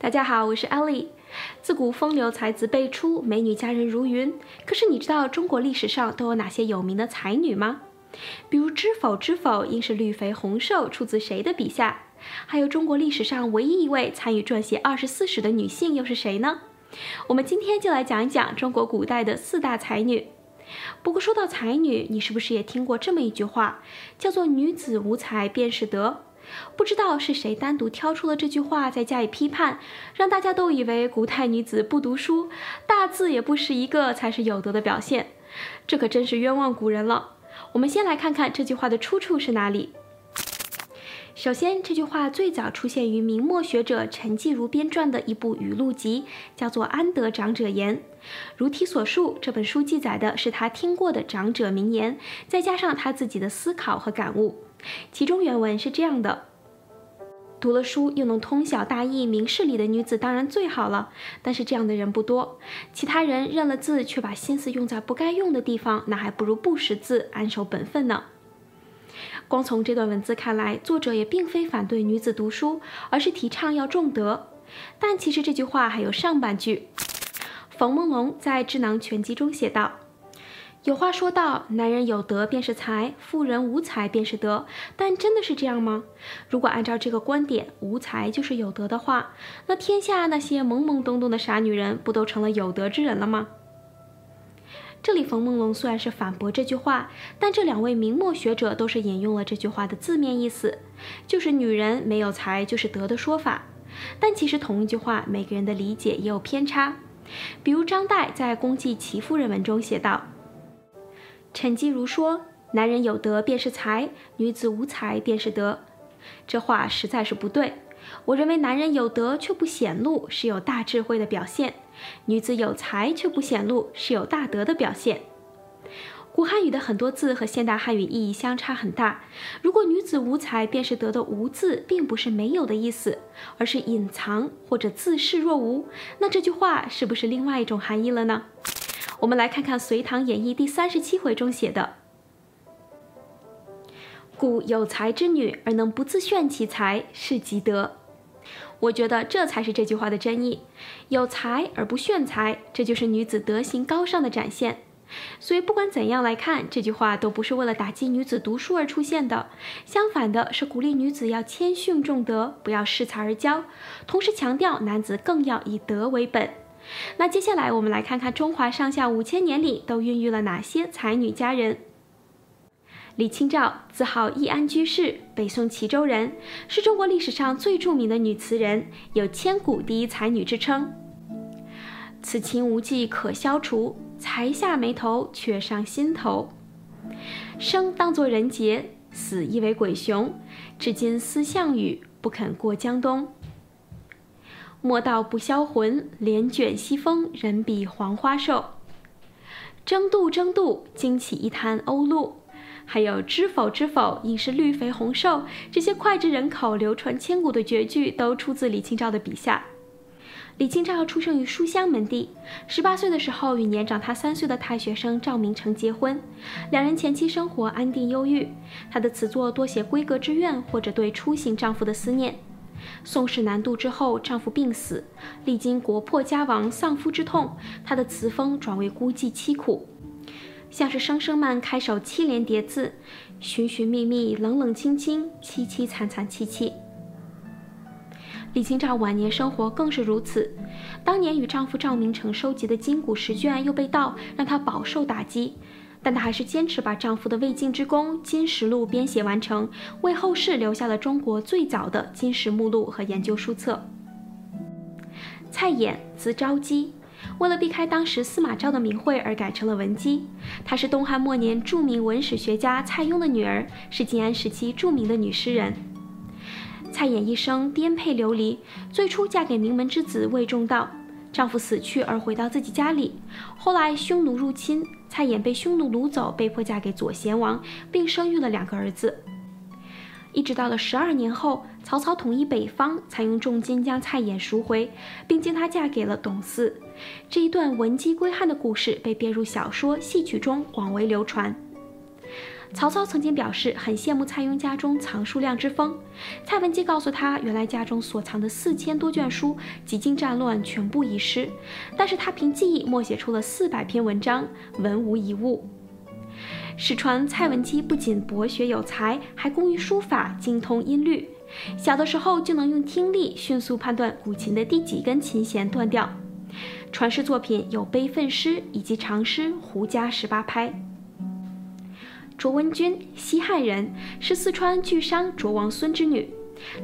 大家好，我是 Ellie。自古风流才子辈出，美女佳人如云。可是你知道中国历史上都有哪些有名的才女吗？比如“知否知否，应是绿肥红瘦”出自谁的笔下？还有中国历史上唯一一位参与撰写《二十四史》的女性又是谁呢？我们今天就来讲一讲中国古代的四大才女。不过说到才女，你是不是也听过这么一句话，叫做“女子无才便是德”？不知道是谁单独挑出了这句话，再加以批判，让大家都以为古代女子不读书，大字也不识一个才是有德的表现。这可真是冤枉古人了。我们先来看看这句话的出处是哪里。首先，这句话最早出现于明末学者陈继儒编撰的一部语录集，叫做《安德长者言》。如题所述，这本书记载的是他听过的长者名言，再加上他自己的思考和感悟。其中原文是这样的：读了书又能通晓大义，明事理的女子当然最好了。但是这样的人不多。其他人认了字，却把心思用在不该用的地方，那还不如不识字，安守本分呢。光从这段文字看来，作者也并非反对女子读书，而是提倡要重德。但其实这句话还有上半句。冯梦龙在《智囊全集》中写道。有话说到，男人有德便是财，富人无才便是德。但真的是这样吗？如果按照这个观点，无才就是有德的话，那天下那些懵懵懂懂的傻女人，不都成了有德之人了吗？这里冯梦龙虽然是反驳这句话，但这两位明末学者都是引用了这句话的字面意思，就是女人没有才就是德的说法。但其实同一句话，每个人的理解也有偏差。比如张岱在《公祭齐夫人》文中写道。陈继儒说：“男人有德便是才，女子无才便是德。”这话实在是不对。我认为男人有德却不显露，是有大智慧的表现；女子有才却不显露，是有大德的表现。古汉语的很多字和现代汉语意义相差很大。如果“女子无才便是德”的“无”字并不是没有的意思，而是隐藏或者自视若无，那这句话是不是另外一种含义了呢？我们来看看《隋唐演义》第三十七回中写的：“故有才之女而能不自炫其才，是极德。”我觉得这才是这句话的真意。有才而不炫才，这就是女子德行高尚的展现。所以，不管怎样来看，这句话都不是为了打击女子读书而出现的。相反的是，鼓励女子要谦逊重德，不要恃才而骄，同时强调男子更要以德为本。那接下来我们来看看中华上下五千年里都孕育了哪些才女佳人。李清照，自号易安居士，北宋齐州人，是中国历史上最著名的女词人，有千古第一才女之称。此情无计可消除，才下眉头，却上心头。生当作人杰，死亦为鬼雄。至今思项羽，不肯过江东。莫道不销魂，帘卷西风，人比黄花瘦。争渡争渡，惊起一滩鸥鹭。还有知否知否，应是绿肥红瘦。这些脍炙人口、流传千古的绝句，都出自李清照的笔下。李清照出生于书香门第，十八岁的时候与年长她三岁的太学生赵明诚结婚，两人前期生活安定忧郁。她的词作多写闺阁之怨，或者对初醒丈夫的思念。宋事南渡之后，丈夫病死，历经国破家亡、丧夫之痛，她的词风转为孤寂凄苦，像是声声慢开首七连叠字，寻寻觅觅、冷冷清清、凄凄惨惨戚戚。李清照晚年生活更是如此，当年与丈夫赵明诚收集的金谷十卷又被盗，让她饱受打击。但她还是坚持把丈夫的未竟之功《金石录》编写完成，为后世留下了中国最早的金石目录和研究书册。蔡琰，字昭基，为了避开当时司马昭的名讳而改成了文姬。她是东汉末年著名文史学家蔡邕的女儿，是晋安时期著名的女诗人。蔡琰一生颠沛流离，最初嫁给名门之子魏仲道，丈夫死去而回到自己家里，后来匈奴入侵。蔡琰被匈奴掳走，被迫嫁给左贤王，并生育了两个儿子。一直到了十二年后，曹操统一北方，才用重金将蔡琰赎回，并将她嫁给了董祀。这一段闻鸡归汉的故事被编入小说、戏曲中，广为流传。曹操曾经表示很羡慕蔡邕家中藏书量之丰。蔡文姬告诉他，原来家中所藏的四千多卷书，几经战乱全部遗失，但是他凭记忆默写出了四百篇文章，文无一物。史传蔡文姬不仅博学有才，还工于书法，精通音律。小的时候就能用听力迅速判断古琴的第几根琴弦断掉。传世作品有悲愤诗以及长诗《胡笳十八拍》。卓文君，西汉人，是四川巨商卓王孙之女。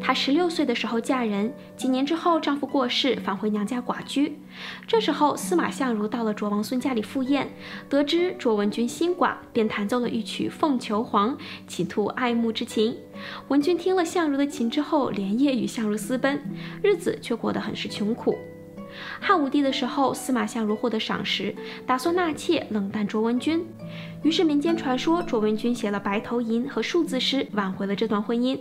她十六岁的时候嫁人，几年之后丈夫过世，返回娘家寡居。这时候司马相如到了卓王孙家里赴宴，得知卓文君心寡，便弹奏了一曲《凤求凰》，企图爱慕之情。文君听了相如的琴之后，连夜与相如私奔，日子却过得很是穷苦。汉武帝的时候，司马相如获得赏识，打算纳妾，冷淡卓文君。于是民间传说卓文君写了《白头吟》和数字诗，挽回了这段婚姻。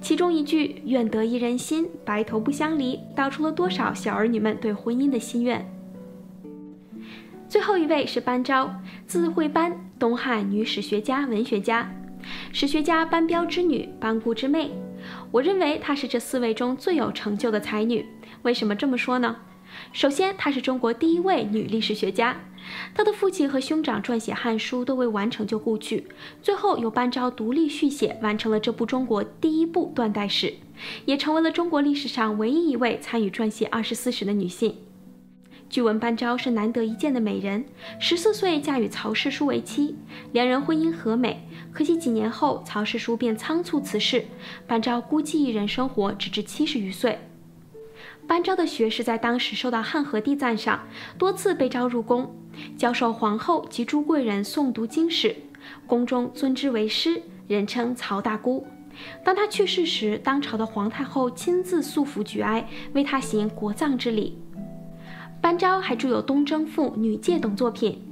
其中一句“愿得一人心，白头不相离”，道出了多少小儿女们对婚姻的心愿。最后一位是班昭，字惠班，东汉女史学家、文学家，史学家班彪之女，班固之妹。我认为她是这四位中最有成就的才女。为什么这么说呢？首先，她是中国第一位女历史学家。她的父亲和兄长撰写《汉书》都未完成就故去，最后由班昭独立续写，完成了这部中国第一部断代史，也成为了中国历史上唯一一位参与撰写《二十四史》的女性。据闻班昭是难得一见的美人，十四岁嫁与曹世叔为妻，两人婚姻和美。可惜几年后，曹世叔便仓促辞世，班昭孤寂一人生活，直至七十余岁。班昭的学识在当时受到汉和帝赞赏，多次被召入宫，教授皇后及诸贵人诵读经史，宫中尊之为师，人称曹大姑。当他去世时，当朝的皇太后亲自素服举哀，为他行国葬之礼。班昭还著有《东征赋》《女诫》等作品，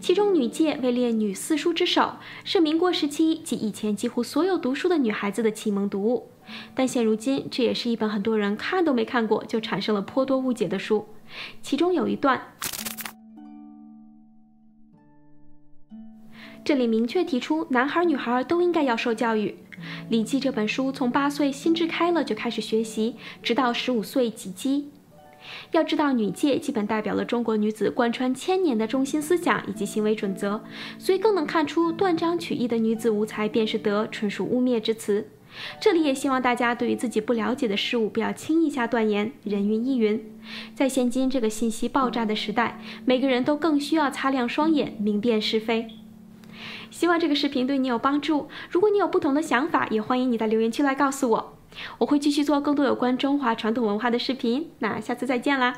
其中《女诫》位列女四书之首，是民国时期及以前几乎所有读书的女孩子的启蒙读物。但现如今，这也是一本很多人看都没看过就产生了颇多误解的书。其中有一段，这里明确提出，男孩女孩都应该要受教育。《礼记》这本书从八岁心智开了就开始学习，直到十五岁及笄。要知道，女诫基本代表了中国女子贯穿千年的中心思想以及行为准则，所以更能看出断章取义的“女子无才便是德”纯属污蔑之词。这里也希望大家对于自己不了解的事物不要轻易下断言，人云亦云。在现今这个信息爆炸的时代，每个人都更需要擦亮双眼，明辨是非。希望这个视频对你有帮助。如果你有不同的想法，也欢迎你在留言区来告诉我。我会继续做更多有关中华传统文化的视频。那下次再见啦！